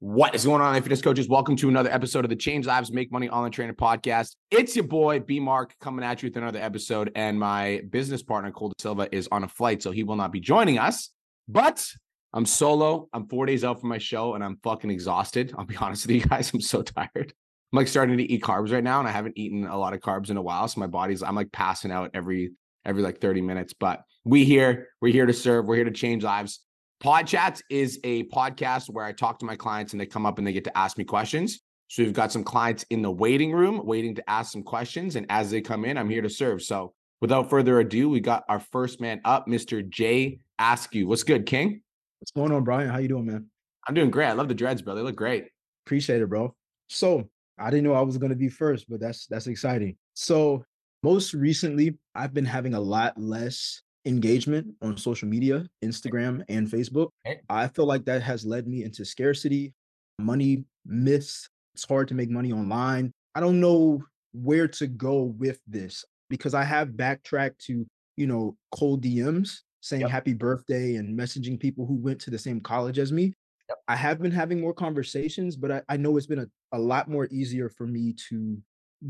What is going on, fitness coaches? Welcome to another episode of the Change Lives Make Money Online Trainer podcast. It's your boy B Mark coming at you with another episode, and my business partner Cole Silva is on a flight, so he will not be joining us. But I'm solo. I'm four days out from my show, and I'm fucking exhausted. I'll be honest with you guys. I'm so tired. I'm like starting to eat carbs right now, and I haven't eaten a lot of carbs in a while, so my body's I'm like passing out every every like 30 minutes. But we here, we're here to serve. We're here to change lives. Pod Chats is a podcast where I talk to my clients and they come up and they get to ask me questions. So we've got some clients in the waiting room waiting to ask some questions. And as they come in, I'm here to serve. So without further ado, we got our first man up, Mr. Jay Askew. What's good, King? What's going on, Brian? How you doing, man? I'm doing great. I love the dreads, bro. They look great. Appreciate it, bro. So I didn't know I was gonna be first, but that's that's exciting. So most recently, I've been having a lot less engagement on social media, Instagram and Facebook. Okay. I feel like that has led me into scarcity, money myths. It's hard to make money online. I don't know where to go with this because I have backtracked to, you know, cold DMs saying Yep. happy birthday and messaging people who went to the same college as me. Yep. I have been having more conversations, but I, I know it's been a, a lot more easier for me to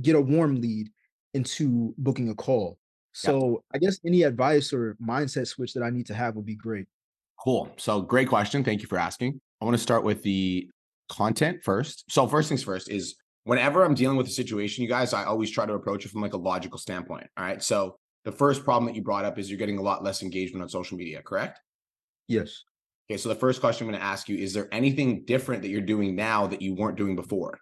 get a warm lead into booking a call. So I guess any advice or mindset switch that I need to have would be great. Cool. So great question. Thank you for asking. I want to start with the content first. So first things first is whenever I'm dealing with a situation, you guys, I always try to approach it from like a logical standpoint. All right. So the first problem that you brought up is you're getting a lot less engagement on social media, correct? Yes. Okay. So the first question I'm going to ask you is there anything different that you're doing now that you weren't doing before?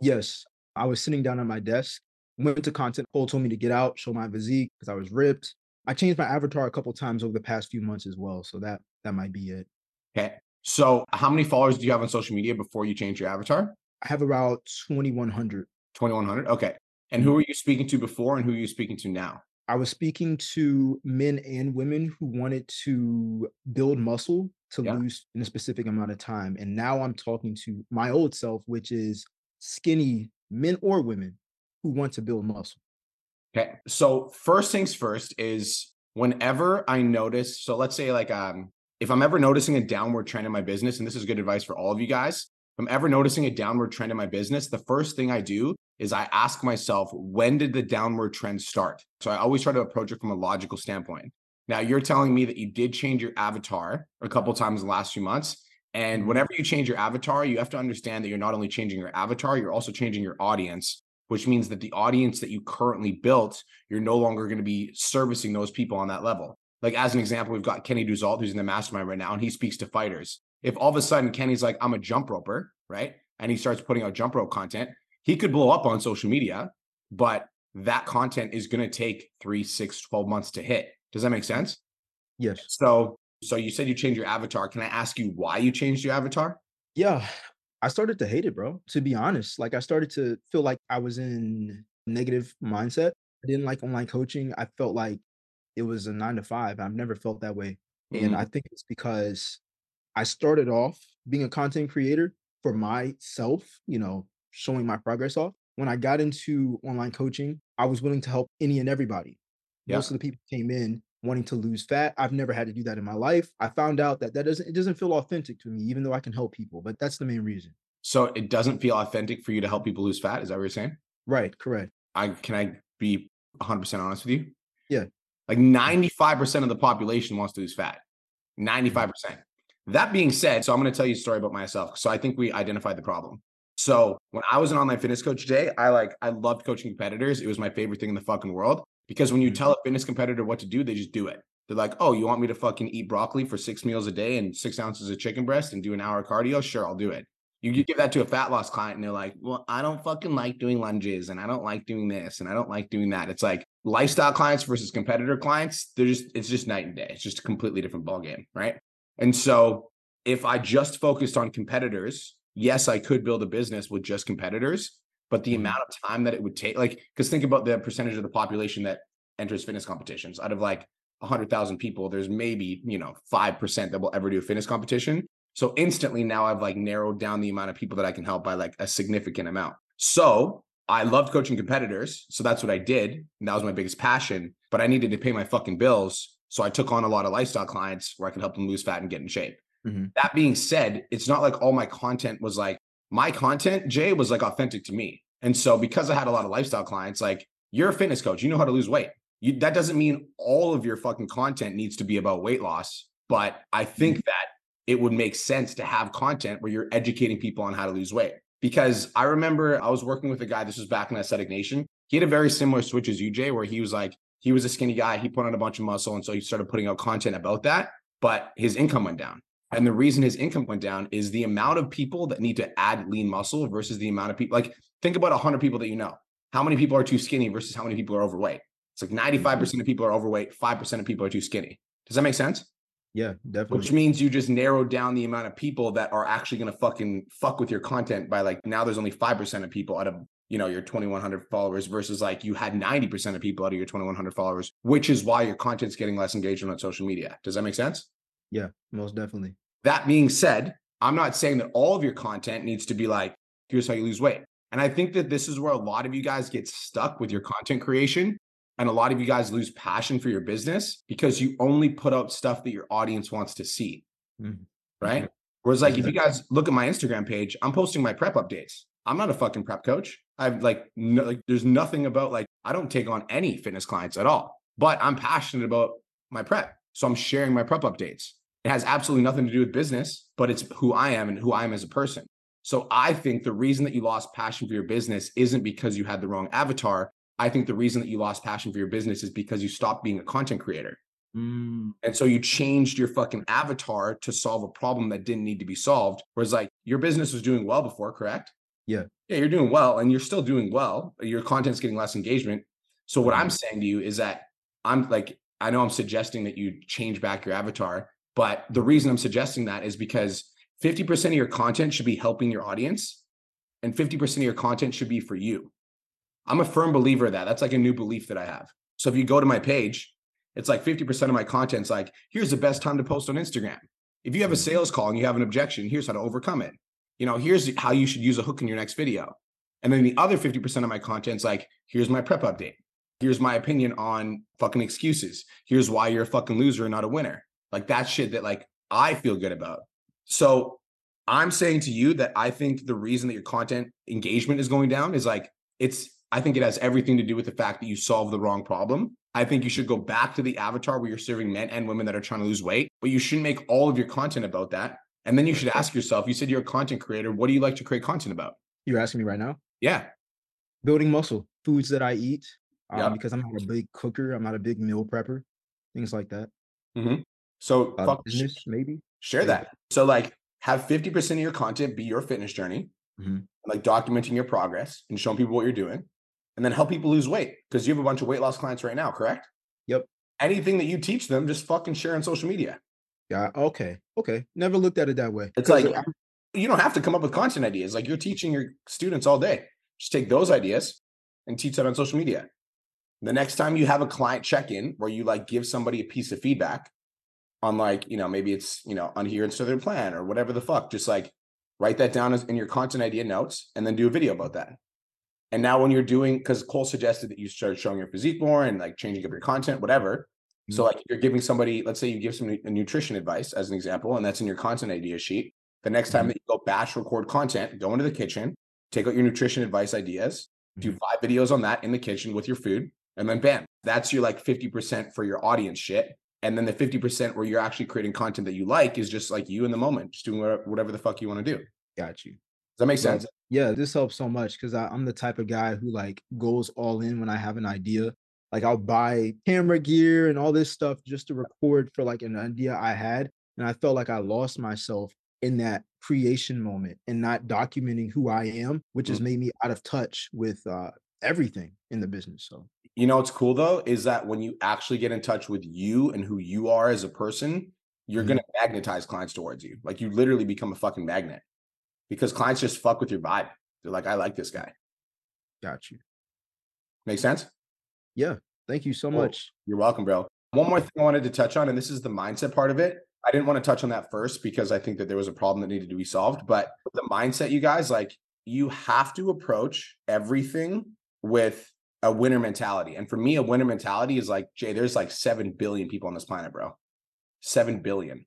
Yes. I was sitting down at my desk, went to content. Cole told me to get out, show my physique because I was ripped. I changed my avatar a couple times over the past few months as well. So that that might be it. Okay. So how many followers do you have on social media before you change your avatar? I have about 2100. 2100. Okay. And who mm-hmm. were you speaking to before and who are you speaking to now? I was speaking to men and women who wanted to build muscle to Yeah. lose in a specific amount of time. And now I'm talking to my old self, which is skinny men or women who want to build muscle. Okay. So first things first is whenever I notice, so let's say like um if I'm ever noticing a downward trend in my business, and this is good advice for all of you guys, if I'm ever noticing a downward trend in my business, the first thing I do is I ask myself, when did the downward trend start? So I always try to approach it from a logical standpoint. Now you're telling me that you did change your avatar a couple times in the last few months. And Mhm. whenever you change your avatar, you have to understand that you're not only changing your avatar, you're also changing your audience which means that the audience that you currently built, you're no longer going to be servicing those people on that level. Like as an example, we've got Kenny Duzalt, who's in the mastermind right now, and he speaks to fighters. If all of a sudden Kenny's like, I'm a jump roper, right? And he starts putting out jump rope content, he could blow up on social media, but that content is going to take three, six, 12 months to hit. Does that make sense? Yes. So, so you said you changed your avatar. Can I ask you why you changed your avatar? Yeah. I started to hate it, bro. To be honest, like I started to feel like I was in negative mindset. I didn't like online coaching. I felt like it was a nine to five. I've never felt that way. And Mhm. I think it's because I started off being a content creator for myself, you know, showing my progress off. When I got into online coaching, I was willing to help any and everybody. Yeah. Most of the people came in wanting to lose fat. I've never had to do that in my life. I found out that that doesn't it doesn't feel authentic to me, even though I can help people. But that's the main reason. So it doesn't feel authentic for you to help people lose fat. Is that what you're saying? Right. Correct. I can I be 100% honest with you? Yeah. Like 95% of the population wants to lose fat. Mm-hmm. 95%. That being said, so I'm going to tell you a story about myself. So I think we identified the problem. So when I was an online fitness coach today, I like I loved coaching competitors. It was my favorite thing in the fucking world because when you Mhm. tell a fitness competitor what to do, they just do it. They're like, "Oh, you want me to fucking eat broccoli for six meals a day and six ounces of chicken breast and do an hour of cardio? Sure, I'll do it." You you give that to a fat loss client, and they're like, "Well, I don't fucking like doing lunges, and I don't like doing this, and I don't like doing that." It's like lifestyle clients versus competitor clients. They're just it's just night and day. It's just a completely different ballgame, right? And so if I just focused on competitors, yes, I could build a business with just competitors, but the Mhm. amount of time that it would take, like, because think about the percentage of the population that enters fitness competitions out of like 100,000 people, there's maybe, you know, 5% that will ever do a fitness competition. So instantly now I've like narrowed down the amount of people that I can help by like a significant amount. So I loved coaching competitors. So that's what I did. And that was my biggest passion. But I needed to pay my fucking bills. So I took on a lot of lifestyle clients where I could help them lose fat and get in shape. Mhm. That being said, it's not like all my content was like my content, Jay, was like authentic to me. And so because I had a lot of lifestyle clients, like you're a fitness coach, you know how to lose weight. You, that doesn't mean all of your fucking content needs to be about weight loss. But I think mm-hmm. that it would make sense to have content where you're educating people on how to lose weight. Because I remember I was working with a guy, this was back in Aesthetic Nation. He had a very similar switch as you, Jay, where he was like, he was a skinny guy, he put on a bunch of muscle. And so he started putting out content about that, but his income went down. And the reason his income went down is the amount of people that need to add lean muscle versus the amount of people. Like, think about 100 people that you know. How many people are too skinny versus how many people are overweight? It's like 95% mm-hmm. of people are overweight, 5% of people are too skinny. Does that make sense? Yeah, definitely. Which means you just narrowed down the amount of people that are actually going to fucking fuck with your content by like now there's only 5% of people out of, you know, your 2100 followers versus like you had 90% of people out of your 2100 followers, which is why your content's getting less engagement on social media. Does that make sense? Yeah, most definitely. That being said, I'm not saying that all of your content needs to be like, here's how you lose weight. And I think that this is where a lot of you guys get stuck with your content creation. And a lot of you guys lose passion for your business because you only put out stuff that your audience wants to see. Mm-hmm. Right. Whereas, like, if you guys look at my Instagram page, I'm posting my prep updates. I'm not a fucking prep coach. I've like, no, like, there's nothing about like, I don't take on any fitness clients at all, but I'm passionate about my prep. So I'm sharing my prep updates. It has absolutely nothing to do with business, but it's who I am and who I am as a person. So I think the reason that you lost passion for your business isn't because you had the wrong avatar. I think the reason that you lost passion for your business is because you stopped being a content creator. Mm. And so you changed your fucking avatar to solve a problem that didn't need to be solved. Whereas like your business was doing well before, correct? Yeah. Yeah, you're doing well and you're still doing well. Your content's getting less engagement. So what I'm mm-hmm. saying to you is that I'm like, I know I'm suggesting that you change back your avatar, but the reason I'm suggesting that is because 50% of your content should be helping your audience and 50% of your content should be for you. I'm a firm believer of that. That's like a new belief that I have. So if you go to my page, it's like 50% of my content's like, here's the best time to post on Instagram. If you have a mm-hmm. sales call and you have an objection, here's how to overcome it. You know, here's how you should use a hook in your next video. And then the other 50% of my content's like, here's my prep update. Here's my opinion on fucking excuses. Here's why you're a fucking loser and not a winner. Like that shit that like I feel good about. So I'm saying to you that I think the reason that your content engagement is going down is like it's I think it has everything to do with the fact that you solve the wrong problem. I think you should go back to the avatar where you're serving men and women that are trying to lose weight, but you shouldn't make all of your content about that. And then you should ask yourself, you said you're a content creator, what do you like to create content about? You're asking me right now? Yeah. Building muscle, foods that I eat. Um, yep. because I'm not a big cooker, I'm not a big meal prepper, things like that. Mm-hmm. So uh, business, maybe share that. So like have 50% of your content be your fitness journey, mm-hmm. like documenting your progress and showing people what you're doing, and then help people lose weight because you have a bunch of weight loss clients right now, correct? Yep. Anything that you teach them, just fucking share on social media. Yeah. Okay. Okay. Never looked at it that way. It's like you don't have to come up with content ideas. Like you're teaching your students all day. Just take those ideas and teach that on social media. The next time you have a client check in where you like give somebody a piece of feedback, on like, you know, maybe it's, you know, adherence to their plan or whatever the fuck. Just like write that down as in your content idea notes and then do a video about that. And now when you're doing, because Cole suggested that you start showing your physique more and like changing up your content, whatever. Mm-hmm. So like you're giving somebody, let's say you give some nutrition advice as an example, and that's in your content idea sheet. The next time mm-hmm. that you go batch record content, go into the kitchen, take out your nutrition advice ideas, mm-hmm. do five videos on that in the kitchen with your food, and then bam, that's your like 50% for your audience shit and then the 50% where you're actually creating content that you like is just like you in the moment just doing whatever the fuck you want to do. Got you. Does that make sense? Yeah this helps so much because i'm the type of guy who like goes all in when i have an idea. Like i'll buy camera gear and all this stuff just to record for like an idea i had and i felt like i lost myself in that creation moment and not documenting who i am which mm-hmm. has made me out of touch with uh everything in the business so you know what's cool though is that when you actually get in touch with you and who you are as a person, you're mm-hmm. gonna magnetize clients towards you. Like you literally become a fucking magnet because clients just fuck with your vibe. They're like, I like this guy. Got you. Make sense? Yeah. Thank you so cool. much. You're welcome, bro. One more thing I wanted to touch on, and this is the mindset part of it. I didn't want to touch on that first because I think that there was a problem that needed to be solved. But the mindset, you guys, like you have to approach everything with a winner mentality. And for me, a winner mentality is like, Jay, there's like 7 billion people on this planet, bro. 7 billion.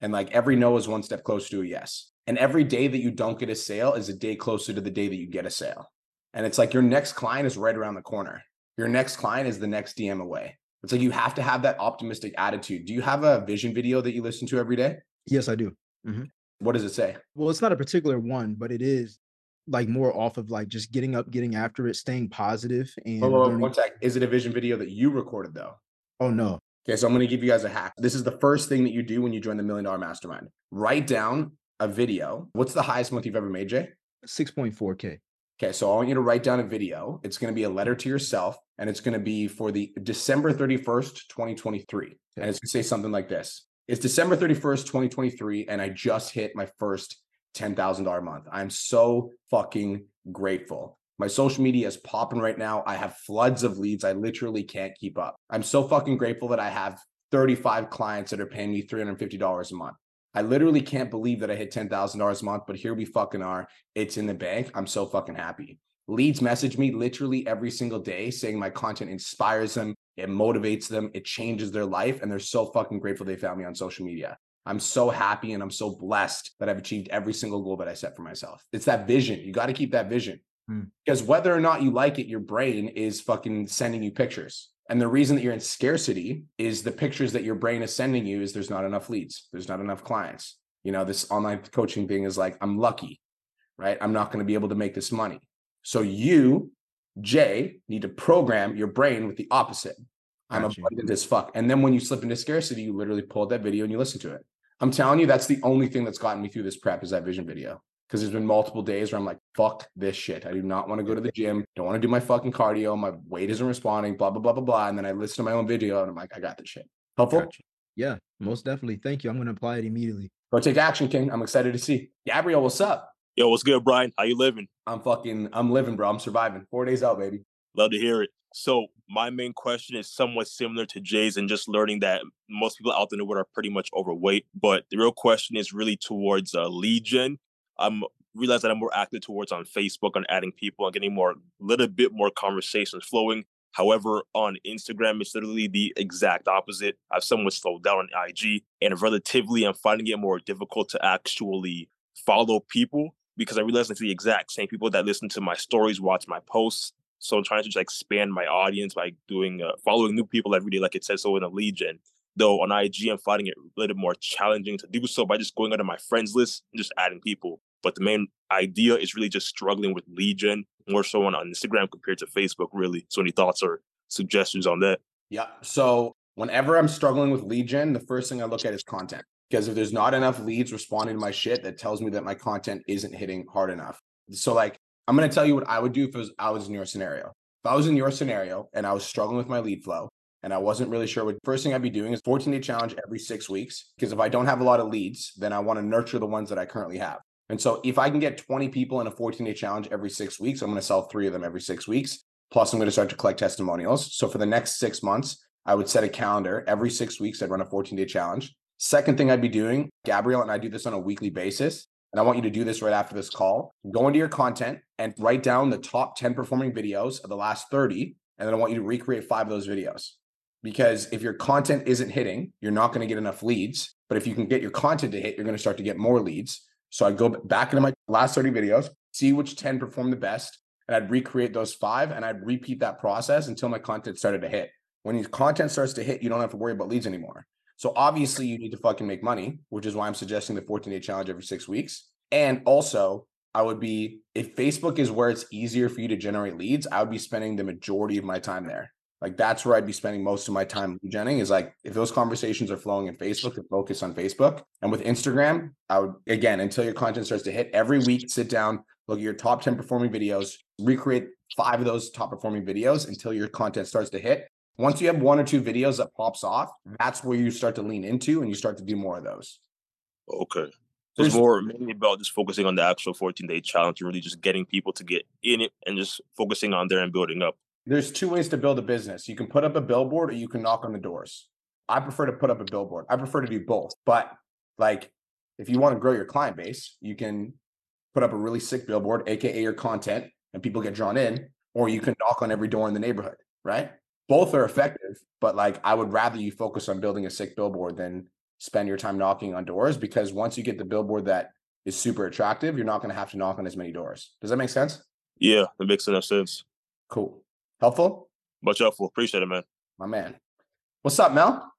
And like every no is one step closer to a yes. And every day that you don't get a sale is a day closer to the day that you get a sale. And it's like your next client is right around the corner. Your next client is the next DM away. It's like you have to have that optimistic attitude. Do you have a vision video that you listen to every day? Yes, I do. Mm-hmm. What does it say? Well, it's not a particular one, but it is like more off of like just getting up, getting after it, staying positive, and Oh, learning- one sec. Is it a vision video that you recorded though? oh no, Okay, so I'm going to give you guys a hack. This is the first thing that you do when you join the Million Dollar Mastermind. Write down a video. What's the highest month you've ever made, Jay? six point four k. Okay, so I want you to write down a video. It's going to be a letter to yourself, and it's going to be for the December 31st, 2023. And it's going to say something like this It's December 31st, 2023, and I just hit my first $10,000 a month. I'm so fucking grateful. My social media is popping right now. I have floods of leads. I literally can't keep up. I'm so fucking grateful that I have 35 clients that are paying me $350 a month. I literally can't believe that I hit $10,000 a month, but here we fucking are. It's in the bank. I'm so fucking happy. Leads message me literally every single day saying my content inspires them, it motivates them, it changes their life, and they're so fucking grateful they found me on social media. I'm so happy and I'm so blessed that I've achieved every single goal that I set for myself. It's that vision. You got to keep that vision. Hmm. Because whether or not you like it, your brain is fucking sending you pictures. And the reason that you're in scarcity is the pictures that your brain is sending you is there's not enough leads, there's not enough clients. You know, this online coaching thing is like, I'm lucky, right? I'm not going to be able to make this money. So you, Jay, need to program your brain with the opposite. I'm Got you. abundant as fuck. And then when you slip into scarcity, you literally pull out that video and you listen to it. I'm telling you, that's the only thing that's gotten me through this prep is that vision video. Because there's been multiple days where I'm like, fuck this shit. I do not want to go to the gym. Don't want to do my fucking cardio. My weight isn't responding, blah, blah, blah, blah, blah. And then I listen to my own video and I'm like, I got this shit. Helpful? Gotcha. Yeah, most definitely. Thank you. I'm going to apply it immediately. Go take action, King. I'm excited to see. Gabriel, what's up? Yo, what's good, Brian? How you living? I'm fucking, I'm living, bro. I'm surviving. Four days out, baby. Love to hear it. So my main question is somewhat similar to Jay's and just learning that most people out there in the world are pretty much overweight. But the real question is really towards uh, gen. I'm realize that I'm more active towards on Facebook on adding people and getting more little bit more conversations flowing. However, on Instagram, it's literally the exact opposite. I've somewhat slowed down on IG, and relatively, I'm finding it more difficult to actually follow people because I realize it's the exact same people that listen to my stories, watch my posts. So I'm trying to just expand my audience by doing uh, following new people every day, like it says so in a gen. Though on IG, I'm finding it a little more challenging to do so by just going out of my friends list and just adding people. But the main idea is really just struggling with gen more so on, Instagram compared to Facebook, really. So any thoughts or suggestions on that? Yeah. So whenever I'm struggling with gen, the first thing I look at is content. Because if there's not enough leads responding to my shit, that tells me that my content isn't hitting hard enough. So like I'm gonna tell you what I would do if was, I was in your scenario. If I was in your scenario and I was struggling with my lead flow and I wasn't really sure what first thing I'd be doing is 14 day challenge every six weeks. Because if I don't have a lot of leads, then I want to nurture the ones that I currently have. And so if I can get 20 people in a 14 day challenge every six weeks, I'm going to sell three of them every six weeks. Plus, I'm going to start to collect testimonials. So for the next six months, I would set a calendar every six weeks. I'd run a 14 day challenge. Second thing I'd be doing, Gabrielle and I do this on a weekly basis. And I want you to do this right after this call. Go into your content and write down the top 10 performing videos of the last 30. And then I want you to recreate five of those videos. Because if your content isn't hitting, you're not going to get enough leads. But if you can get your content to hit, you're going to start to get more leads. So I'd go back into my last 30 videos, see which 10 perform the best, and I'd recreate those five and I'd repeat that process until my content started to hit. When your content starts to hit, you don't have to worry about leads anymore. So obviously you need to fucking make money, which is why I'm suggesting the 14 day challenge every six weeks. And also, I would be, if Facebook is where it's easier for you to generate leads, I would be spending the majority of my time there. Like that's where I'd be spending most of my time genning is like if those conversations are flowing in Facebook, to focus on Facebook. And with Instagram, I would again until your content starts to hit every week, sit down, look at your top 10 performing videos, recreate five of those top performing videos until your content starts to hit. Once you have one or two videos that pops off, that's where you start to lean into and you start to do more of those. Okay. So it's more mainly about just focusing on the actual 14 day challenge and really just getting people to get in it and just focusing on there and building up. There's two ways to build a business. You can put up a billboard or you can knock on the doors. I prefer to put up a billboard. I prefer to do both. But like if you want to grow your client base, you can put up a really sick billboard, aka your content, and people get drawn in, or you can knock on every door in the neighborhood, right? Both are effective, but like I would rather you focus on building a sick billboard than spend your time knocking on doors because once you get the billboard that is super attractive, you're not going to have to knock on as many doors. Does that make sense? Yeah, that makes enough sense. Cool. Helpful? Much helpful. Appreciate it, man. My man. What's up, Mel?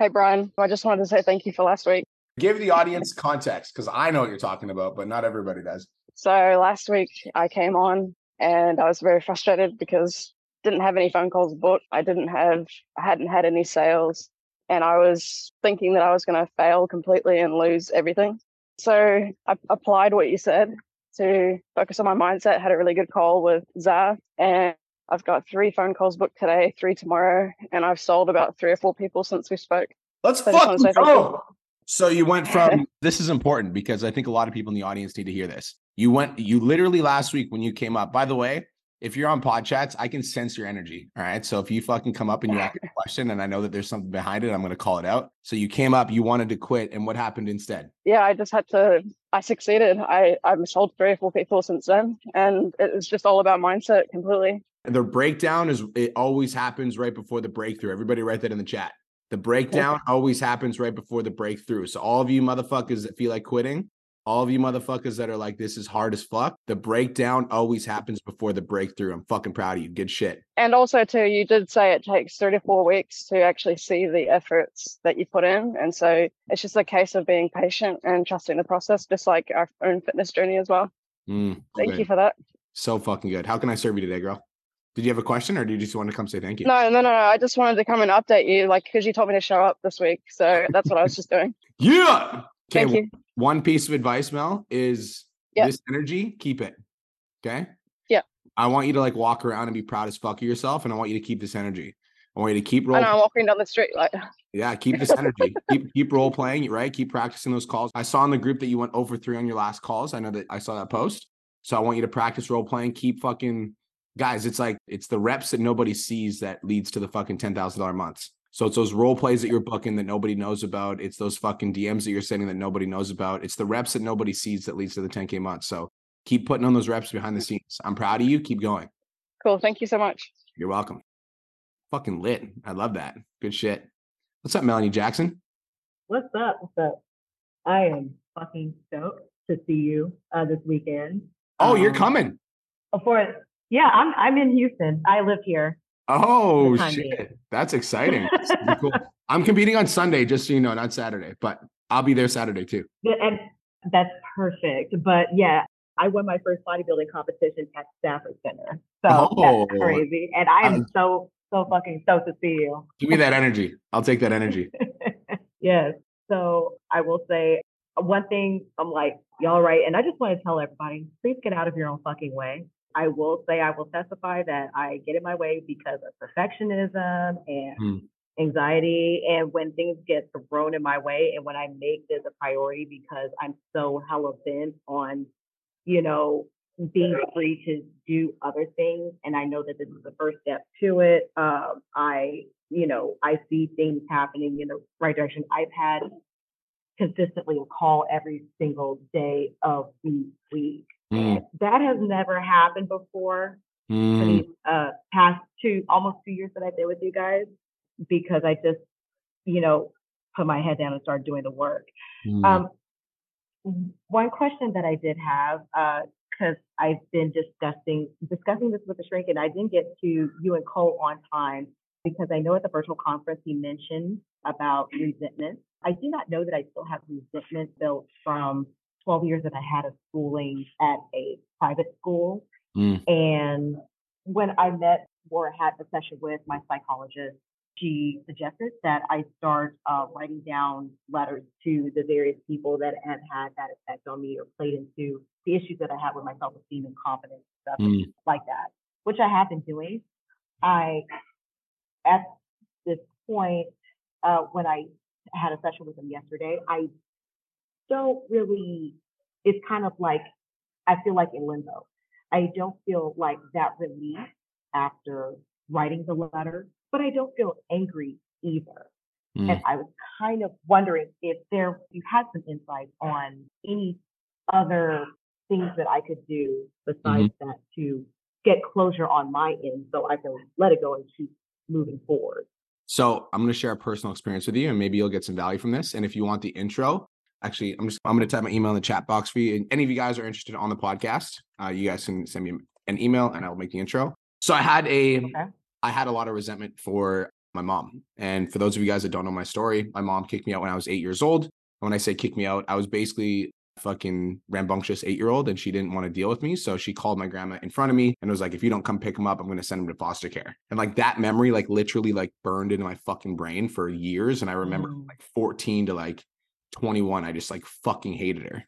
Hey, Brian. I just wanted to say thank you for last week. Give the audience context because I know what you're talking about, but not everybody does. So last week I came on and I was very frustrated because didn't have any phone calls booked. I didn't have I hadn't had any sales and I was thinking that I was going to fail completely and lose everything. So I applied what you said to focus on my mindset, had a really good call with Zah and I've got three phone calls booked today, three tomorrow, and I've sold about three or four people since we spoke. Let's So fucking go. So you went from this is important because I think a lot of people in the audience need to hear this. You went you literally last week when you came up. By the way, if you're on pod chats, I can sense your energy. All right. So if you fucking come up and you ask a question and I know that there's something behind it, I'm gonna call it out. So you came up, you wanted to quit, and what happened instead? yeah, I just had to. I succeeded. I I've sold three or four people since then, and it was just all about mindset completely. The breakdown is it always happens right before the breakthrough. Everybody write that in the chat. The breakdown always happens right before the breakthrough. So all of you motherfuckers that feel like quitting, all of you motherfuckers that are like this is hard as fuck, the breakdown always happens before the breakthrough. I'm fucking proud of you. Good shit. And also, too, you did say it takes three to four weeks to actually see the efforts that you put in, and so it's just a case of being patient and trusting the process, just like our own fitness journey as well. Mm, Thank okay. you for that. So fucking good. How can I serve you today, girl? Did you have a question or do you just want to come say thank you? No, no, no, no. I just wanted to come and update you, like, because you told me to show up this week, so that's what I was just doing. Yeah. Okay. Thank you. One piece of advice, Mel, is Yeah. this energy, keep it. Okay. Yeah. I want you to like walk around and be proud as fuck of yourself. And I want you to keep this energy. I want you to keep rolling. know I'm walking down the street, like, Yeah, keep this energy. keep keep role playing, right? Keep practicing those calls. I saw in the group that you went over three on your last calls. I know that I saw that post. So I want you to practice role playing. Keep fucking guys. It's like it's the reps that nobody sees that leads to the fucking ten thousand dollar months. So it's those role plays that you're booking that nobody knows about. It's those fucking DMs that you're sending that nobody knows about. It's the reps that nobody sees that leads to the 10k month. So keep putting on those reps behind the scenes. I'm proud of you. Keep going. cool. Thank you so much. You're welcome. Fucking lit. I love that. Good shit. What's up, Melanie Jackson? What's up? What's up? I am fucking stoked to see you uh, this weekend. Oh, you're Um, coming. Before, yeah, I'm I'm in Houston. I live here. Oh shit, being. that's exciting. That's cool. I'm competing on Sunday, just so you know, not Saturday, but I'll be there Saturday too. And that's perfect. But yeah, I won my first bodybuilding competition at Stafford Center. So Oh. that's crazy. And I am Um, so so fucking stoked to see you. Give me that energy. I'll take that energy. yes. So I will say uh, one thing I'm like, y'all right. And I just want to tell everybody, please get out of your own fucking way. I will say, I will testify that I get in my way because of perfectionism and Hmm. anxiety. And when things get thrown in my way and when I make this a priority because I'm so hella bent on, you know, being free to do other things. And I know that this is the first step to it. Um, I, you know, I see things happening in the right direction. I've had consistently a call every single day of the week. Mm, that has never happened before for mm, these uh, past two, almost two years that I've been with you guys, because I just, you know, put my head down and started doing the work. mm. Um, one question that I did have, because I've been discussing discussing this with the shrink, and I didn't get to you and Cole on time because I know at the virtual conference he mentioned about resentment. I do not know that I still have resentment built from 12 years that I had of schooling at a private school. Mm. And when I met or had a session with my psychologist, she suggested that I start uh, writing down letters to the various people that had had that effect on me or played into the issues that I had with my self esteem and confidence stuff Mm. like that, which I have been doing. I, at this point, uh, when I had a session with him yesterday, I don't really, it's kind of like, I feel like in limbo. I don't feel like that relief after writing the letter, but I don't feel angry either. Mm. And I was kind of wondering if there you had some insight on any other things that I could do besides that to get closure on my end so I can let it go and keep moving forward. So I'm going to share a personal experience with you, and maybe you'll get some value from this. And if you want the intro, actually, I'm just I'm going to type my email in the chat box for you. And any of you guys are interested on the podcast, uh, you guys can send me an email, and I'll make the intro. So I had a okay. I had a lot of resentment for my mom. And for those of you guys that don't know my story, my mom kicked me out when I was eight years old. And when I say kick me out, I was basically fucking rambunctious eight year old and she didn't want to deal with me. So she called my grandma in front of me and was like, if you don't come pick him up, I'm going to send him to foster care. And like that memory, like literally like burned into my fucking brain for years. And I remember mm. like 14 to like 21, I just like fucking hated her.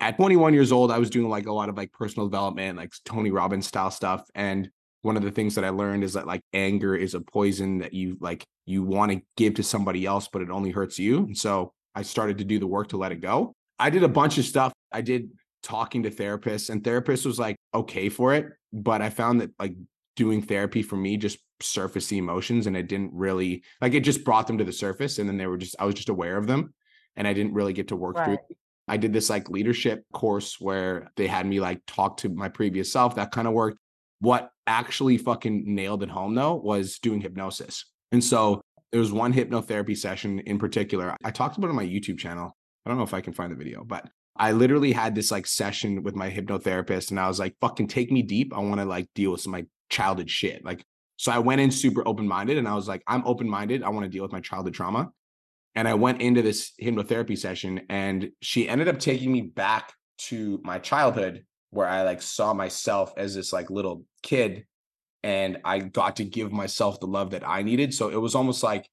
At 21 years old, I was doing like a lot of like personal development, like Tony Robbins style stuff. And one of the things that I learned is that like anger is a poison that you like you want to give to somebody else, but it only hurts you. And so I started to do the work to let it go. I did a bunch of stuff. I did talking to therapists, and therapists was like okay for it, but I found that like doing therapy for me just surfaced the emotions and it didn't really like it just brought them to the surface and then they were just I was just aware of them and I didn't really get to work right. through. I did this like leadership course where they had me like talk to my previous self. That kind of worked. What actually fucking nailed it home though was doing hypnosis. And so there was one hypnotherapy session in particular. I talked about it on my YouTube channel. I don't know if I can find the video, but I literally had this like session with my hypnotherapist and I was like, fucking take me deep. I want to like deal with some my childhood shit. Like, so I went in super open minded and I was like, I'm open minded. I want to deal with my childhood trauma. And I went into this hypnotherapy session and she ended up taking me back to my childhood where I like saw myself as this like little kid and I got to give myself the love that I needed. So it was almost like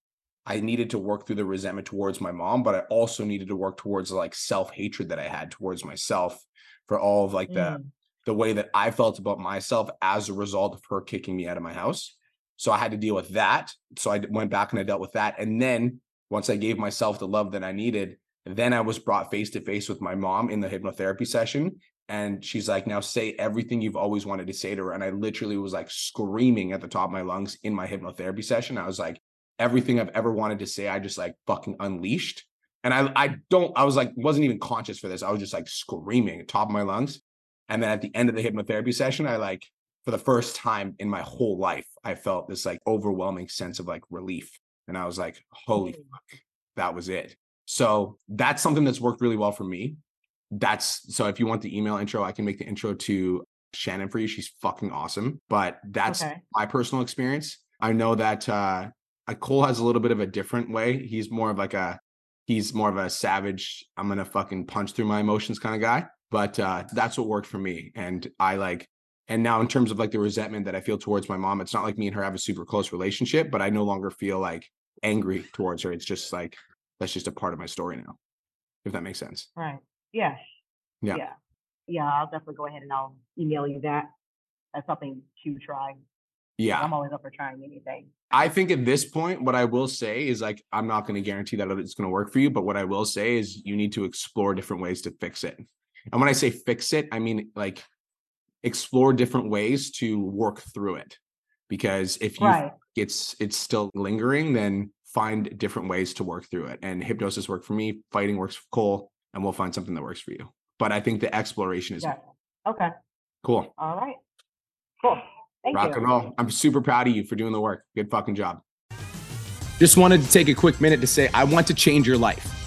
I needed to work through the resentment towards my mom, but I also needed to work towards like self hatred that I had towards myself for all of like the mm. the way that I felt about myself as a result of her kicking me out of my house. So I had to deal with that. So I went back and I dealt with that. And then once I gave myself the love that I needed, then I was brought face to face with my mom in the hypnotherapy session and she's like now say everything you've always wanted to say to her and i literally was like screaming at the top of my lungs in my hypnotherapy session. I was like everything i've ever wanted to say i just like fucking unleashed and i i don't i was like wasn't even conscious for this. I was just like screaming at the top of my lungs and then at the end of the hypnotherapy session i like for the first time in my whole life i felt this like overwhelming sense of like relief and i was like holy mm. fuck that was it so that's something that's worked really well for me that's so if you want the email intro, I can make the intro to Shannon for you. She's fucking awesome. But that's okay. my personal experience. I know that uh Cole has a little bit of a different way. He's more of like a he's more of a savage, I'm gonna fucking punch through my emotions kind of guy. But uh that's what worked for me. And I like and now in terms of like the resentment that I feel towards my mom, it's not like me and her have a super close relationship, but I no longer feel like angry towards her. It's just like that's just a part of my story now. If that makes sense. Right. Yes. Yeah. Yeah. Yeah. I'll definitely go ahead and I'll email you that. That's something to try. Yeah. I'm always up for trying anything. I think at this point, what I will say is like, I'm not going to guarantee that it's going to work for you, but what I will say is you need to explore different ways to fix it. And when I say fix it, I mean like explore different ways to work through it. Because if you right. it's it's still lingering, then find different ways to work through it. And hypnosis worked for me, fighting works for Cole and we'll find something that works for you. But I think the exploration is yeah. okay. Cool. All right. Cool. Thank Rock you. and roll. I'm super proud of you for doing the work. Good fucking job. Just wanted to take a quick minute to say I want to change your life.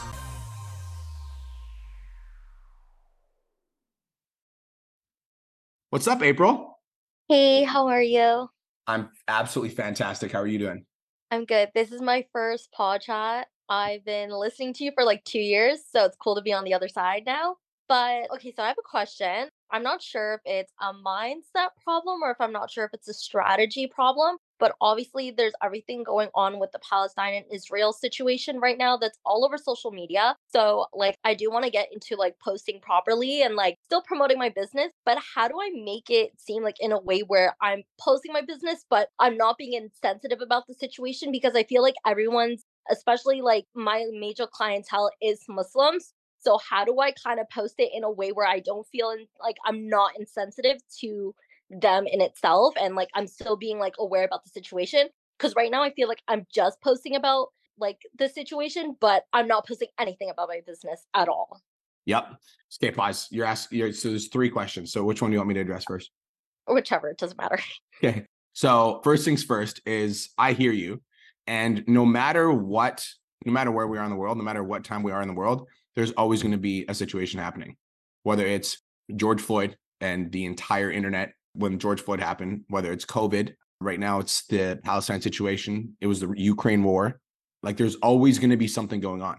What's up, April? Hey, how are you? I'm absolutely fantastic. How are you doing? I'm good. This is my first pod chat. I've been listening to you for like two years, so it's cool to be on the other side now. But okay, so I have a question. I'm not sure if it's a mindset problem or if I'm not sure if it's a strategy problem. But obviously, there's everything going on with the Palestine and Israel situation right now that's all over social media. So, like, I do want to get into like posting properly and like still promoting my business. But how do I make it seem like in a way where I'm posting my business, but I'm not being insensitive about the situation? Because I feel like everyone's, especially like my major clientele is Muslims. So how do I kind of post it in a way where I don't feel in, like I'm not insensitive to them in itself and like I'm still being like aware about the situation? Because right now I feel like I'm just posting about like the situation, but I'm not posting anything about my business at all. Yep. Okay, pause. You're asking. You're, so there's three questions. So which one do you want me to address first? Whichever, it doesn't matter. Okay. So first things first is I hear you, and no matter what, no matter where we are in the world, no matter what time we are in the world, there's always going to be a situation happening, whether it's George Floyd and the entire internet when George Floyd happened, whether it's COVID. Right now, it's the Palestine situation. It was the Ukraine war. Like there's always going to be something going on.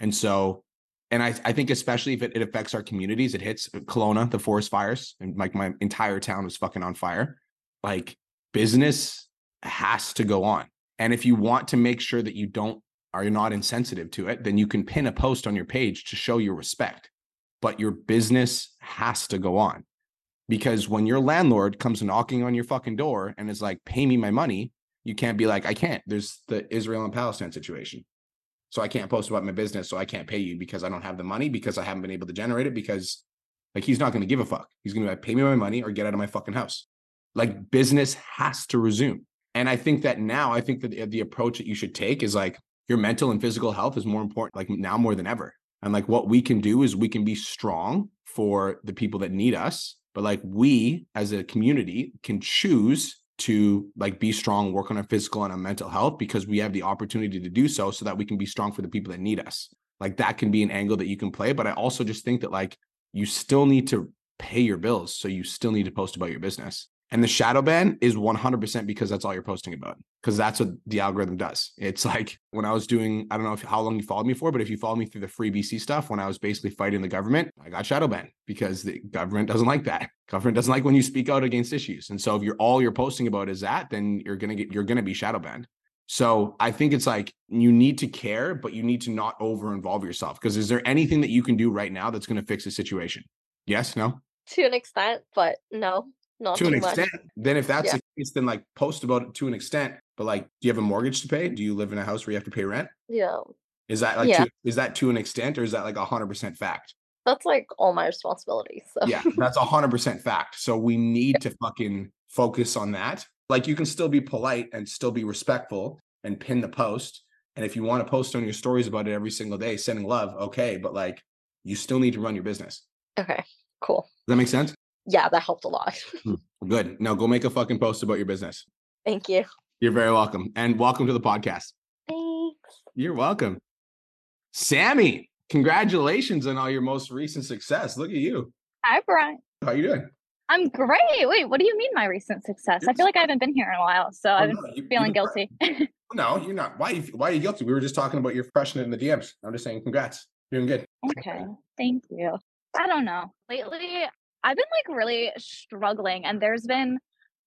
And so, and I, I think especially if it, it affects our communities, it hits uh, Kelowna, the forest fires, and like my entire town was fucking on fire. Like business has to go on. And if you want to make sure that you don't are you not insensitive to it, then you can pin a post on your page to show your respect. But your business has to go on. Because when your landlord comes knocking on your fucking door and is like, pay me my money, you can't be like, I can't. There's the Israel and Palestine situation. So I can't post about my business. So I can't pay you because I don't have the money because I haven't been able to generate it because like he's not going to give a fuck. He's going to like, pay me my money or get out of my fucking house. Like business has to resume. And I think that now, I think that the approach that you should take is like your mental and physical health is more important, like now more than ever. And like what we can do is we can be strong for the people that need us. But like we as a community can choose to like be strong, work on our physical and our mental health because we have the opportunity to do so so that we can be strong for the people that need us. Like that can be an angle that you can play. But I also just think that like you still need to pay your bills. So you still need to post about your business. And the shadow ban is 100% because that's all you're posting about. Because that's what the algorithm does. It's like when I was doing, I don't know if, how long you followed me for, but if you followed me through the free BC stuff, when I was basically fighting the government, I got shadow banned because the government doesn't like that. Government doesn't like when you speak out against issues. And so if you're all you're posting about is that, then you're gonna get you're gonna be shadow banned. So I think it's like you need to care, but you need to not over involve yourself. Because is there anything that you can do right now that's gonna fix the situation? Yes, no? To an extent, but no not to an much. extent. Then if that's Yeah. the case, then like post about it to an extent. But like, do you have a mortgage to pay? Do you live in a house where you have to pay rent? Yeah, Is that like Yeah. to, is that to an extent or is that like a hundred percent fact? that's like all my responsibilities. So Yeah, that's a hundred percent fact. So we need to fucking focus on that. Like you can still be polite and still be respectful and pin the post. And if you want to post on your stories about it every single day, sending love, okay. But like you still need to run your business. okay, cool. Does that make sense? Yeah, that helped a lot. Hmm, good. Now go make a fucking post about your business. Thank you. You're very welcome. And welcome to the podcast. Thanks. You're welcome. Sammy, congratulations on all your most recent success. Look at you. Hi, Brian. How you doing? I'm great. Wait, what do you mean my recent success? I feel like I haven't been here in a while, so Oh, I've been no, feeling guilty. No, you're not. Why? you- Why are you guilty? We were just talking about your it in the DMs. I'm just saying, congrats. You're doing good. okay, thank you. I don't know. Lately, I've been like really struggling, and there's been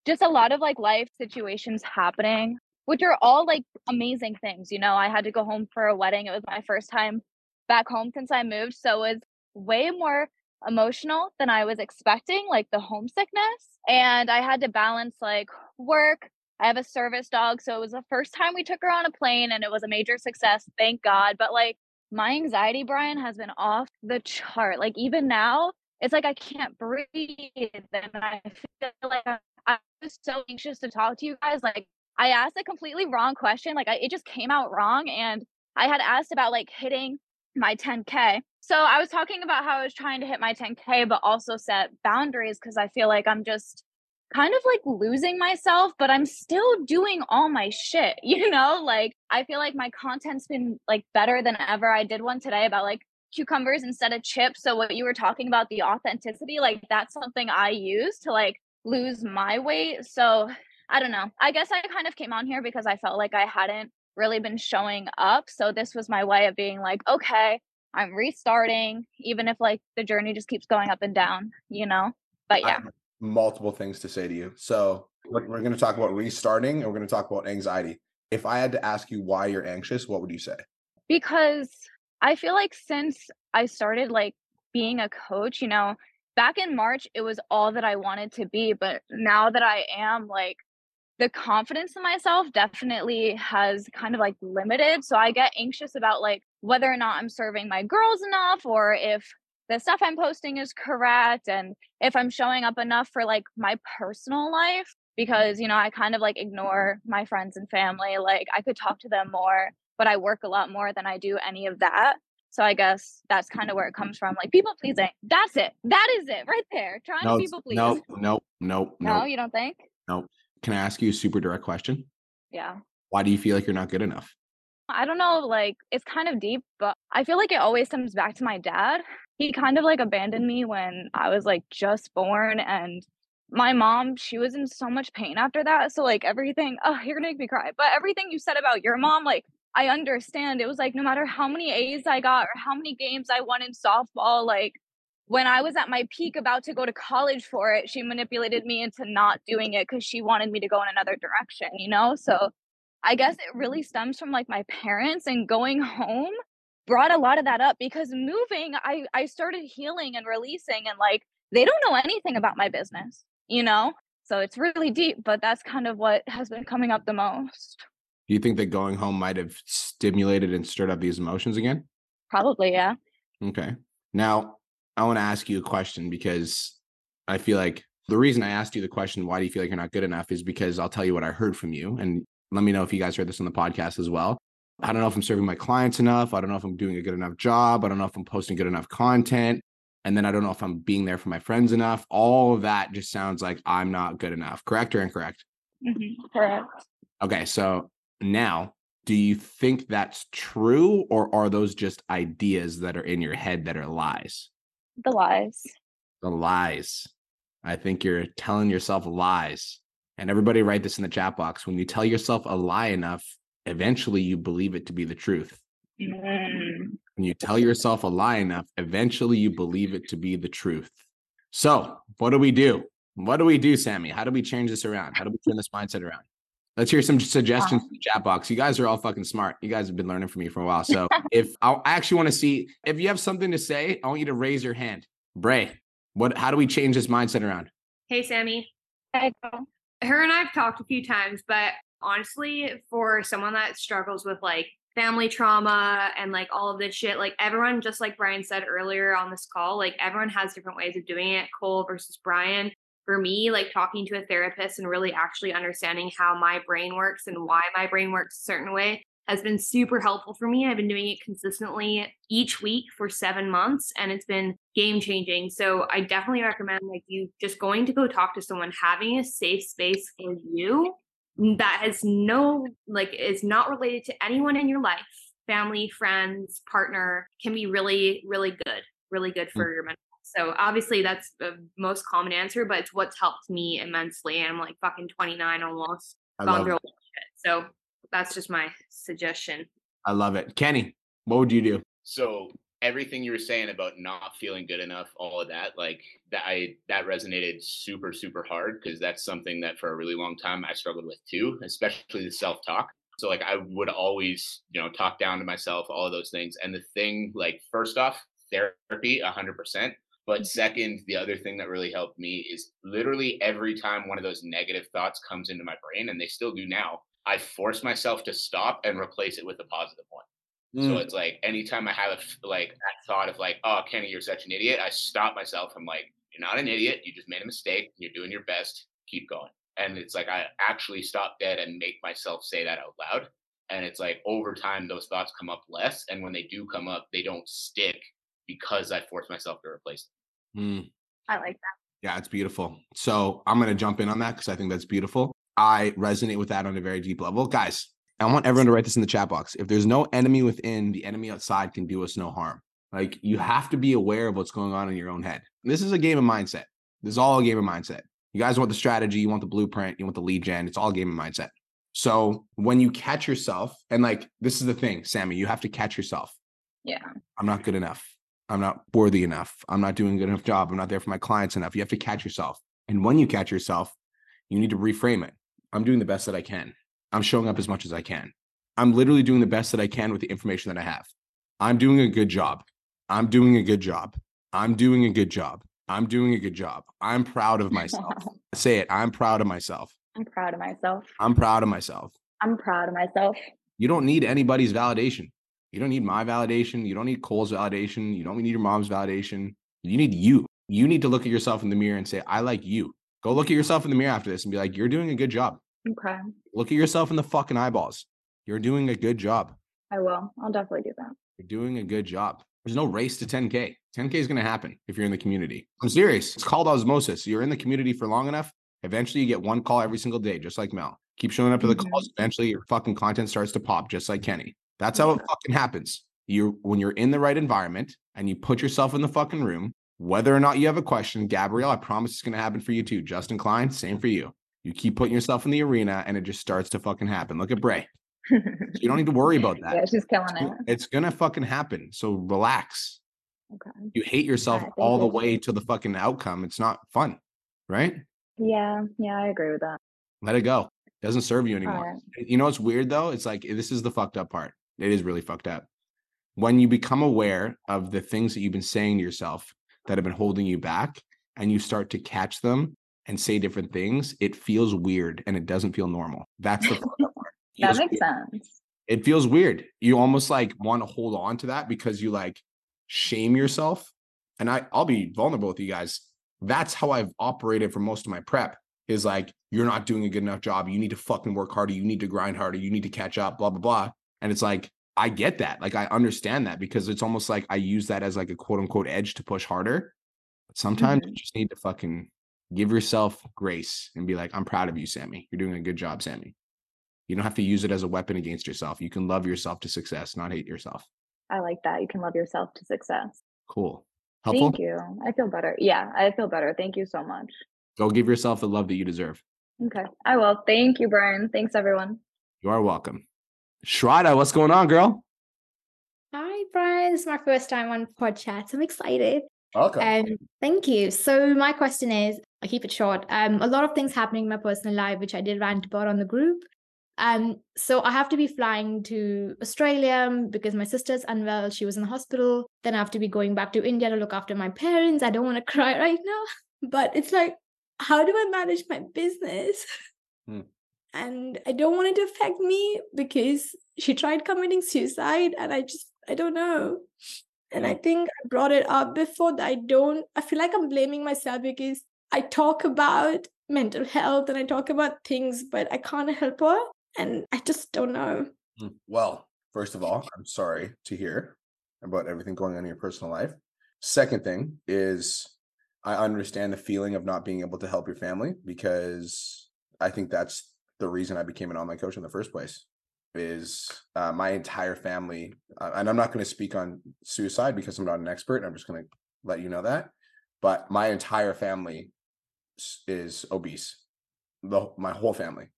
just a lot of like life situations happening, which are all like amazing things. You know, I had to go home for a wedding. It was my first time back home since I moved, so it was way more emotional than I was expecting, like the homesickness. And I had to balance like work. I have a service dog, so it was the first time we took her on a plane and it was a major success, thank God. But like my anxiety, Brian, has been off the chart. Like even now, it's like I can't breathe. And I feel like I, I was so anxious to talk to you guys. Like I asked a completely wrong question. Like I, it just came out wrong. And I had asked about like hitting my 10K. So I was talking about how I was trying to hit my 10K, but also set boundaries because I feel like I'm just kind of like losing myself, but I'm still doing all my shit, you know? Like I feel like my content's been like better than ever. I did one today about like cucumbers instead of chips. So what you were talking about the authenticity, like that's something I use to like lose my weight. So I don't know. I guess I kind of came on here because I felt like I hadn't really been showing up. So this was my way of being like, okay, I'm restarting, even if like the journey just keeps going up and down, you know? But yeah. multiple things to say to you. So we're, we're going to talk about restarting and we're going to talk about anxiety. If I had to ask you why you're anxious, what would you say? because I feel like since I started like being a coach, you know, back in March it was all that I wanted to be, but now that I am like the confidence in myself definitely has kind of like limited. So I get anxious about like whether or not I'm serving my girls enough or if the stuff I'm posting is correct and if I'm showing up enough for like my personal life because you know I kind of like ignore my friends and family like I could talk to them more but I work a lot more than I do any of that so I guess that's kind of where it comes from like people pleasing that's it that is it right there trying No, to people please no, no, no, no no, you don't think no. Can I ask you a super direct question? yeah Why do you feel like you're not good enough? I don't know, like it's kind of deep, but I feel like it always comes back to my dad. He kind of like abandoned me when I was like just born and my mom, she was in so much pain after that. So like everything, oh, you're gonna make me cry. But everything you said about your mom, like I understand. It was like no matter how many A's I got or how many games I won in softball, like when I was at my peak about to go to college for it, she manipulated me into not doing it because she wanted me to go in another direction, you know? So I guess it really stems from like my parents and going home brought a lot of that up because moving I I started healing and releasing and like they don't know anything about my business, you know? So it's really deep, but that's kind of what has been coming up the most. Do you think that going home might have stimulated and stirred up these emotions again? Probably, yeah. Okay. Now, I want to ask you a question because I feel like the reason I asked you the question, why do you feel like you're not good enough, is because I'll tell you what I heard from you. And let me know if you guys heard this on the podcast as well. I don't know if I'm serving my clients enough. I don't know if I'm doing a good enough job. I don't know if I'm posting good enough content. And then I don't know if I'm being there for my friends enough. All of that just sounds like I'm not good enough. Correct or incorrect? Mhm, Correct. Okay. So now, do you think that's true or are those just ideas that are in your head that are lies? The lies. The lies. I think you're telling yourself lies. And everybody write this in the chat box. When you tell yourself a lie enough, eventually you believe it to be the truth. Mm, When you tell yourself a lie enough, eventually you believe it to be the truth. So, what do we do? What do we do, Sammy? How do we change this around? How do we turn this mindset around? Let's hear some suggestions uh-huh. in the chat box. You guys are all fucking smart. You guys have been learning from me for a while. So, if I actually want to see if you have something to say, I want you to raise your hand. Bray, what? How do we change this mindset around? Hey, Sammy. I go. Her and I've talked a few times, but honestly, for someone that struggles with like family trauma and like all of this shit, like everyone, just like Brian said earlier on this call, like everyone has different ways of doing it. Cole versus Brian. For me, like talking to a therapist and really actually understanding how my brain works and why my brain works a certain way has been super helpful for me. I've been doing it consistently each week for seven months and it's been game changing. So I definitely recommend like you just going to go talk to someone, having a safe space for you that has no like is not related to anyone in your life, family, friends, partner can be really, really good, really good mm. for your mental. Health. So obviously that's the most common answer, but it's what's helped me immensely. And I'm like fucking 29 almost I gone love through it. shit. So that's just my suggestion. I love it. Kenny, what would you do? So everything you were saying about not feeling good enough, all of that, like that, I that resonated super super hard because that's something that for a really long time I struggled with too, especially the self talk. So like I would always, you know, talk down to myself, all of those things. And the thing, like first off, therapy, a hundred percent. But second, the other thing that really helped me is literally every time one of those negative thoughts comes into my brain, and they still do now, I force myself to stop and replace it with a positive one. So Mm. it's like anytime I have a like that thought of like, oh Kenny, you're such an idiot, I stop myself. I'm like, you're not an idiot. You just made a mistake. You're doing your best. Keep going. And it's like I actually stop dead and make myself say that out loud. And it's like over time those thoughts come up less. And when they do come up, they don't stick because I force myself to replace them. Mm. I like that. Yeah, it's beautiful. So I'm going to jump in on that because I think that's beautiful. I resonate with that on a very deep level. Guys, I want everyone to write this in the chat box. If there's no enemy within, the enemy outside can do us no harm. Like you have to be aware of what's going on in your own head. This is a game of mindset. This is all a game of mindset. You guys want the strategy, you want the blueprint, you want the lead gen. It's all a game of mindset. So when you catch yourself, and like this is the thing, Sammy, you have to catch yourself. Yeah. I'm not good enough. I'm not worthy enough. I'm not doing a good enough job. I'm not there for my clients enough. You have to catch yourself. And when you catch yourself, you need to reframe it. I'm doing the best that I can. I'm showing up as much as I can. I'm literally doing the best that I can with the information that I have. I'm doing a good job. I'm doing a good job. I'm doing a good job. I'm doing a good job. I'm proud of myself. Say it. I'm proud of myself. I'm proud of myself. I'm proud of myself. I'm proud of myself. You don't need anybody's validation. You don't need my validation. You don't need Cole's validation. You don't need your mom's validation. You need you. You need to look at yourself in the mirror and say, I like you. Go look at yourself in the mirror after this and be like, you're doing a good job. Okay. Look at yourself in the fucking eyeballs. You're doing a good job. I will. I'll definitely do that. You're doing a good job. There's no race to 10K. 10K is going to happen if you're in the community. I'm serious. It's called osmosis. You're in the community for long enough. Eventually, you get one call every single day, just like Mel. Keep showing up to the Mhm. calls. Eventually, your fucking content starts to pop, just like Kenny. That's how it fucking happens. You, when you're in the right environment and you put yourself in the fucking room, whether or not you have a question, Gabrielle, I promise it's going to happen for you too. Justin Klein, same for you. You keep putting yourself in the arena, and it just starts to fucking happen. Look at Bray. You don't need to worry about that. yeah, she's killing it. It's gonna fucking happen. So relax. Okay. You hate yourself Alright, all the way to the fucking outcome. It's not fun, right? Yeah, yeah, I agree with that. Let it go. It doesn't serve you anymore. Alright. You know what's weird though? It's like this is the fucked up part. It is really fucked up. When you become aware of the things that you've been saying to yourself that have been holding you back and you start to catch them and say different things, it feels weird and it doesn't feel normal. That's the That makes weird. sense. It feels weird. You almost like want to hold on to that because you like shame yourself. And I, I'll be vulnerable with you guys. That's how I've operated for most of my prep is like, you're not doing a good enough job. You need to fucking work harder. You need to grind harder. You need to catch up, blah, blah, blah. And it's like, I get that. Like, I understand that because it's almost like I use that as like a quote unquote edge to push harder. But sometimes you mm-hmm. just need to fucking give yourself grace and be like, I'm proud of you, Sammy. You're doing a good job, Sammy. You don't have to use it as a weapon against yourself. You can love yourself to success, not hate yourself. I like that. You can love yourself to success. Cool. Helpful? Thank you. I feel better. Yeah, I feel better. Thank you so much. Go give yourself the love that you deserve. Okay. I will. Thank you, Brian. Thanks, everyone. You are welcome. Shraddha, what's going on, girl? Hi, Brian. This is my first time on Pod Chat. I'm excited. Welcome. Um, thank you. So my question is, I'll keep it short. Um, a lot of things happening in my personal life, which I did rant about on the group. Um, so I have to be flying to Australia because my sister's unwell. She was in the hospital. Then I have to be going back to India to look after my parents. I don't want to cry right now, but it's like, how do I manage my business? Hmm. And I don't want it to affect me because she tried committing suicide, and I just I don't know. And I think I brought it up before that I don't, I feel like I'm blaming myself because I talk about mental health and I talk about things, but I can't help her. And I just don't know. Mm, Well, first of all, I'm sorry to hear about everything going on in your personal life. Second thing is I understand the feeling of not being able to help your family because I think that's the reason I became an online coach in the first place. Is uh, my entire family, uh, and I'm not going to speak on suicide because I'm not an expert. I'm just going to let you know that. But my entire family is obese, the my whole family,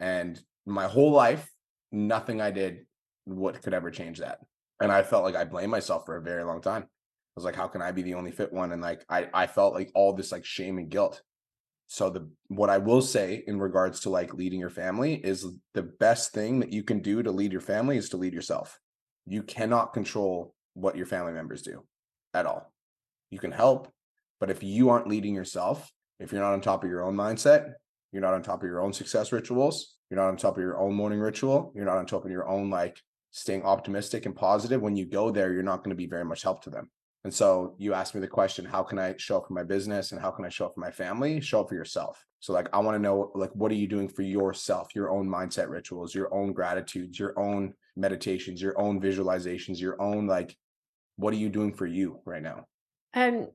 and my whole life nothing I did what could ever change that. And I felt like I blamed myself for a very long time. I was like, how can I be the only fit one? And like I I felt like all this like shame and guilt. So the what I will say in regards to like leading your family is the best thing that you can do to lead your family is to lead yourself. You cannot control what your family members do at all. You can help, but if you aren't leading yourself, if you're not on top of your own mindset, you're not on top of your own success rituals, you're not on top of your own morning ritual, you're not on top of your own like staying optimistic and positive, when you go there, you're not going to be very much help to them. And so you asked me the question, how can I show up for my business and how can I show up for my family? Show up for yourself. So like I want to know like what are you doing for yourself, your own mindset rituals, your own gratitudes, your own meditations, your own visualizations, your own like what are you doing for you right now? Um,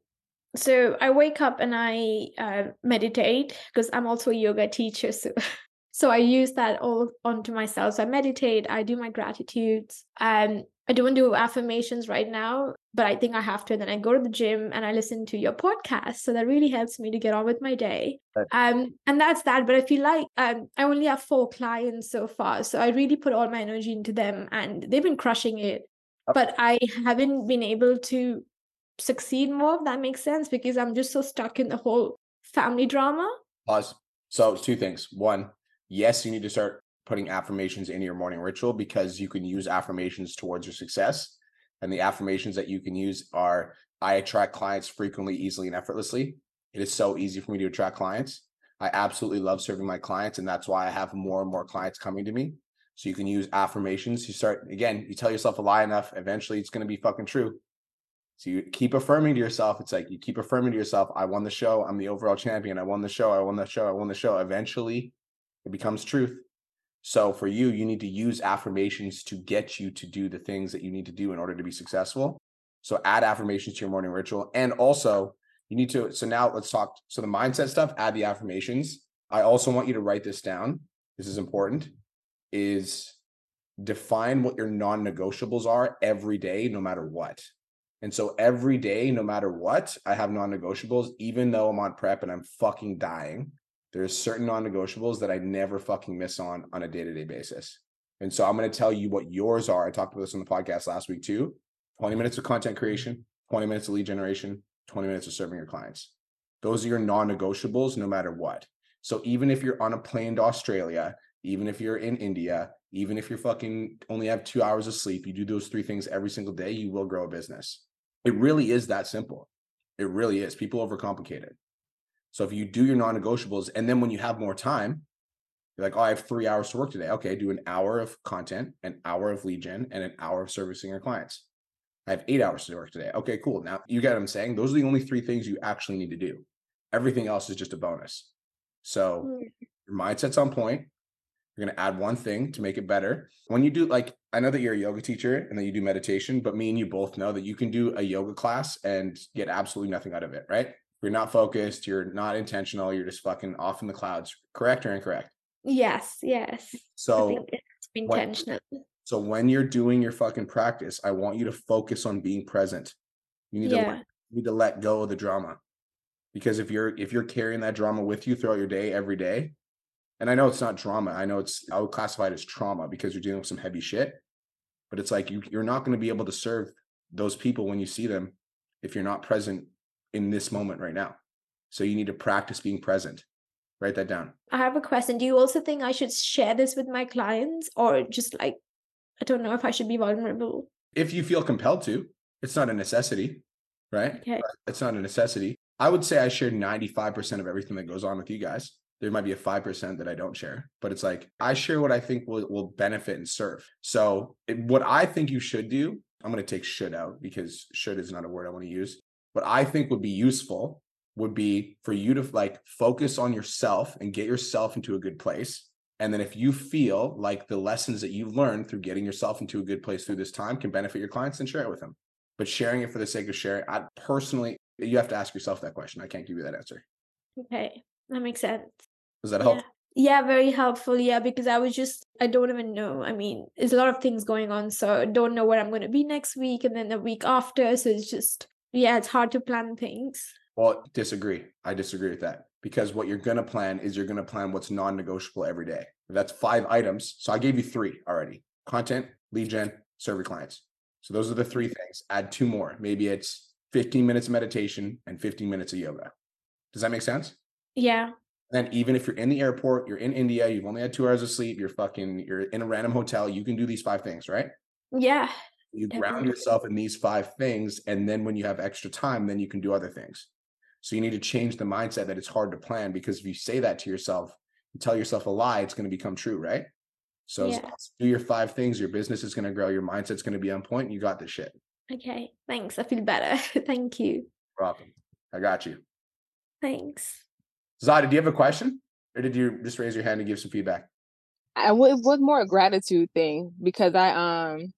so I wake up and I uh, meditate because I'm also a yoga teacher. So, so I use that all onto myself. So I meditate, I do my gratitudes. Um, I don't do affirmations right now, but I think I have to. And then I go to the gym and I listen to your podcast. So that really helps me to get on with my day. Um, and that's that. But I feel like um, I only have four clients so far. So I really put all my energy into them and they've been crushing it. But I haven't been able to succeed more, if that makes sense, because I'm just so stuck in the whole family drama. Pause. So two things. One, yes, you need to start putting affirmations in your morning ritual because you can use affirmations towards your success. And the affirmations that you can use are I attract clients frequently, easily, and effortlessly. It is so easy for me to attract clients. I absolutely love serving my clients, and that's why I have more and more clients coming to me. So you can use affirmations. You start again, you tell yourself a lie enough, eventually it's going to be fucking true. So you keep affirming to yourself. It's like you keep affirming to yourself, I won the show. I'm the overall champion. I won the show. I won the show. I won the show. Eventually it becomes truth. So for you, you need to use affirmations to get you to do the things that you need to do in order to be successful. So add affirmations to your morning ritual. And also, you need to. So now let's talk. So the mindset stuff, add the affirmations. I also want you to write this down. This is important. Is define what your non negotiables are every day, no matter what. And so every day, no matter what, I have non negotiables, even though I'm on prep and I'm fucking dying. There's certain non negotiables that I never fucking miss on on a day to day basis. And so I'm going to tell you what yours are. I talked about this on the podcast last week too 20 minutes of content creation, 20 minutes of lead generation, 20 minutes of serving your clients. Those are your non negotiables no matter what. So even if you're on a plane to Australia, even if you're in India, even if you're fucking only have two hours of sleep, you do those three things every single day, you will grow a business. It really is that simple. It really is. People overcomplicate it. So if you do your non negotiables, and then when you have more time, you're like, oh, I have three hours to work today. Okay, do an hour of content, an hour of lead gen, and an hour of servicing your clients. I have eight hours to work today. Okay, cool. Now you get what I'm saying. Those are the only three things you actually need to do. Everything else is just a bonus. So Mm. your mindset's on point. You're gonna add one thing to make it better. When you do like, I know that you're a yoga teacher and that you do meditation, but me and you both know that you can do a yoga class and get absolutely nothing out of it, right? You're not focused, you're not intentional, you're just fucking off in the clouds. Correct or incorrect? Yes, yes. So it's when- so when you're doing your fucking practice, I want you to focus on being present. You need to let, need to let go of the drama. Because if you're if you're carrying that drama with you throughout your day every day, and I know it's not drama, I know it's I would classify it as trauma because you're dealing with some heavy shit. But it's like you you're not going to be able to serve those people when you see them if you're not present in this moment right now. So you need to practice being present. Write that down. I have a question. Do you also think I should share this with my clients or just like, I don't know if I should be vulnerable? if you feel compelled to it's not a necessity right Okay. it's not a necessity i would say i share 95% of everything that goes on with you guys there might be a 5% that i don't share but it's like i share what i think will, will benefit and serve so it- what i think you should do i'm going to take should out because should is not a word i want to use what i think would be useful would be for you to like focus on yourself and get yourself into a good place and then if you feel like the lessons that you've learned through getting yourself into a good place through this time can benefit your clients, then share it with them. But sharing it for the sake of sharing, I personally, you have to ask yourself that question. I can't give you that answer. Okay. That makes sense. Does that Yeah. help? Yeah, very helpful. Yeah, because I was just, I don't even know. I mean, there's a lot of things going on. So I don't know where I'm going to be next week and then the week after. So it's just, yeah, it's hard to plan things. Well, disagree. I disagree with that because what you're going to plan is you're going to plan what's non negotiable every day. That's five items. So I gave you three already content, lead gen, serve your clients. So those are the three things. Add two more. Maybe it's 15 minutes of meditation and 15 minutes of yoga. Does that make sense? Yeah. then even if you're in the airport, you're in India, you've only had two hours of sleep, you're fucking, you're in a random hotel, you can do these five things, right? Yeah. You ground yourself in these five things. And then when you have extra time, then you can do other things. So you need to change the mindset that it's hard to plan because if you say that to yourself, you tell yourself a lie, it's going to become true, right? So Yeah. long as you do your five things, your business is going to grow, your mindset's going to be on point, and you got this shit. Okay. Thanks. I feel better. Thank you. Welcome. I got you. Thanks. Zada, do you have a question? Or did you just raise your hand and give some feedback? I w- it was more a gratitude thing because I um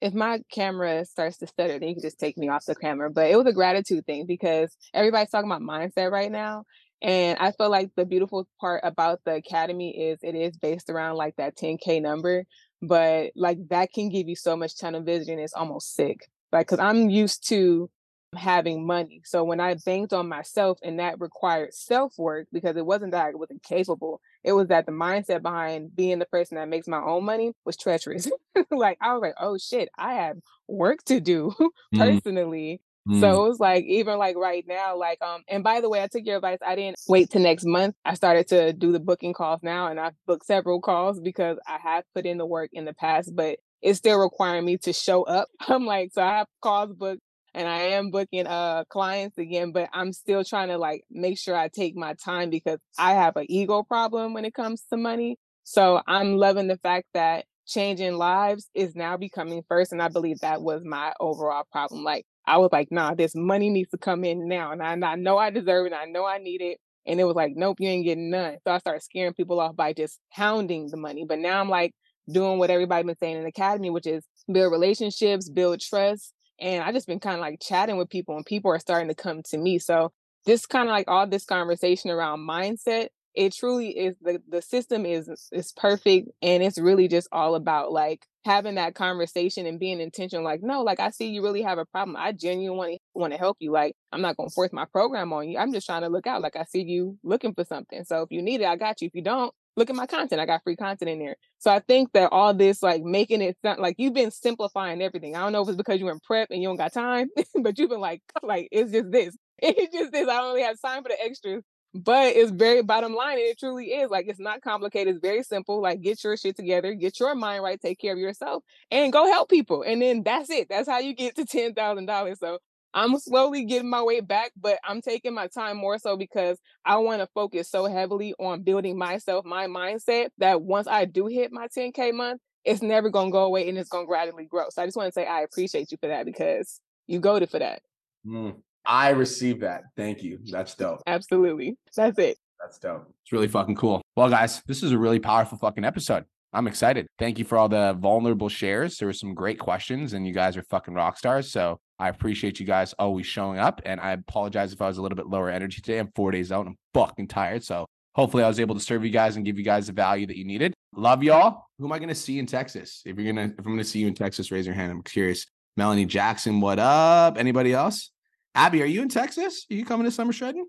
if my camera starts to stutter, then you can just take me off the camera. But it was a gratitude thing because everybody's talking about mindset right now. And I feel like the beautiful part about the academy is it is based around like that 10K number, but like that can give you so much tunnel vision, it's almost sick. Like, cause I'm used to having money. So when I banked on myself and that required self work because it wasn't that I wasn't capable, it was that the mindset behind being the person that makes my own money was treacherous. like I was like, oh shit, I have work to do personally. So it was like even like right now, like um, and by the way, I took your advice. I didn't wait till next month. I started to do the booking calls now, and I've booked several calls because I have put in the work in the past, but it's still requiring me to show up. I'm like, so I have calls booked and I am booking uh clients again, but I'm still trying to like make sure I take my time because I have an ego problem when it comes to money. So I'm loving the fact that changing lives is now becoming first. And I believe that was my overall problem. Like I was like, nah, this money needs to come in now. And I, and I know I deserve it. I know I need it. And it was like, nope, you ain't getting none. So I started scaring people off by just hounding the money. But now I'm like doing what everybody been saying in academy, which is build relationships, build trust. And I just been kind of like chatting with people and people are starting to come to me. So this kind of like all this conversation around mindset it truly is the the system is is perfect and it's really just all about like having that conversation and being intentional like no like i see you really have a problem i genuinely want to help you like i'm not going to force my program on you i'm just trying to look out like i see you looking for something so if you need it i got you if you don't look at my content i got free content in there so i think that all this like making it sound like you've been simplifying everything i don't know if it's because you're in prep and you don't got time but you've been like like it's just this it's just this i don't really have time for the extras but it's very bottom line, and it truly is like it's not complicated. It's very simple. Like get your shit together, get your mind right, take care of yourself, and go help people. And then that's it. That's how you get to ten thousand dollars. So I'm slowly getting my way back, but I'm taking my time more so because I want to focus so heavily on building myself, my mindset that once I do hit my 10K month, it's never going to go away and it's going to gradually grow. So I just want to say I appreciate you for that because you goaded for that. Mm. I received that. Thank you. That's dope. Absolutely. That's it. That's dope. It's really fucking cool. Well, guys, this is a really powerful fucking episode. I'm excited. Thank you for all the vulnerable shares. There were some great questions, and you guys are fucking rock stars. So I appreciate you guys always showing up. And I apologize if I was a little bit lower energy today. I'm four days out. I'm fucking tired. So hopefully I was able to serve you guys and give you guys the value that you needed. Love y'all. Who am I going to see in Texas? If you're gonna, if I'm going to see you in Texas, raise your hand. I'm curious. Melanie Jackson, what up? Anybody else? Abby, are you in Texas? Are you coming to summer shredding?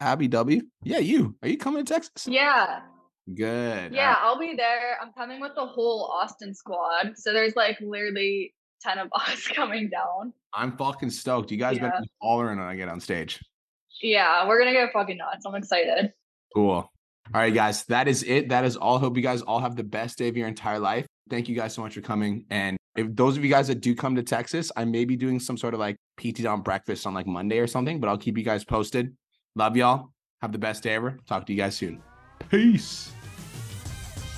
Abby W. Yeah, you. Are you coming to Texas? Yeah. Good. Yeah, I'll be there. I'm coming with the whole Austin squad. So there's like literally 10 of us coming down. I'm fucking stoked. You guys Yeah. better be hollering when I get on stage. Yeah, we're gonna go fucking nuts. I'm excited. Cool. All right, guys. That is it. That is all. Hope you guys all have the best day of your entire life. Thank you guys so much for coming. And if those of you guys that do come to Texas, I may be doing some sort of like PT down breakfast on like Monday or something, but I'll keep you guys posted. Love y'all. Have the best day ever. Talk to you guys soon. Peace.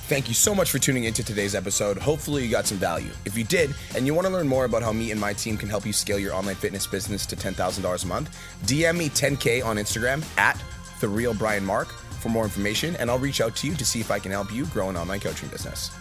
Thank you so much for tuning into today's episode. Hopefully, you got some value. If you did, and you want to learn more about how me and my team can help you scale your online fitness business to $10,000 a month, DM me 10K on Instagram at the real Brian Mark for more information, and I'll reach out to you to see if I can help you grow an online coaching business.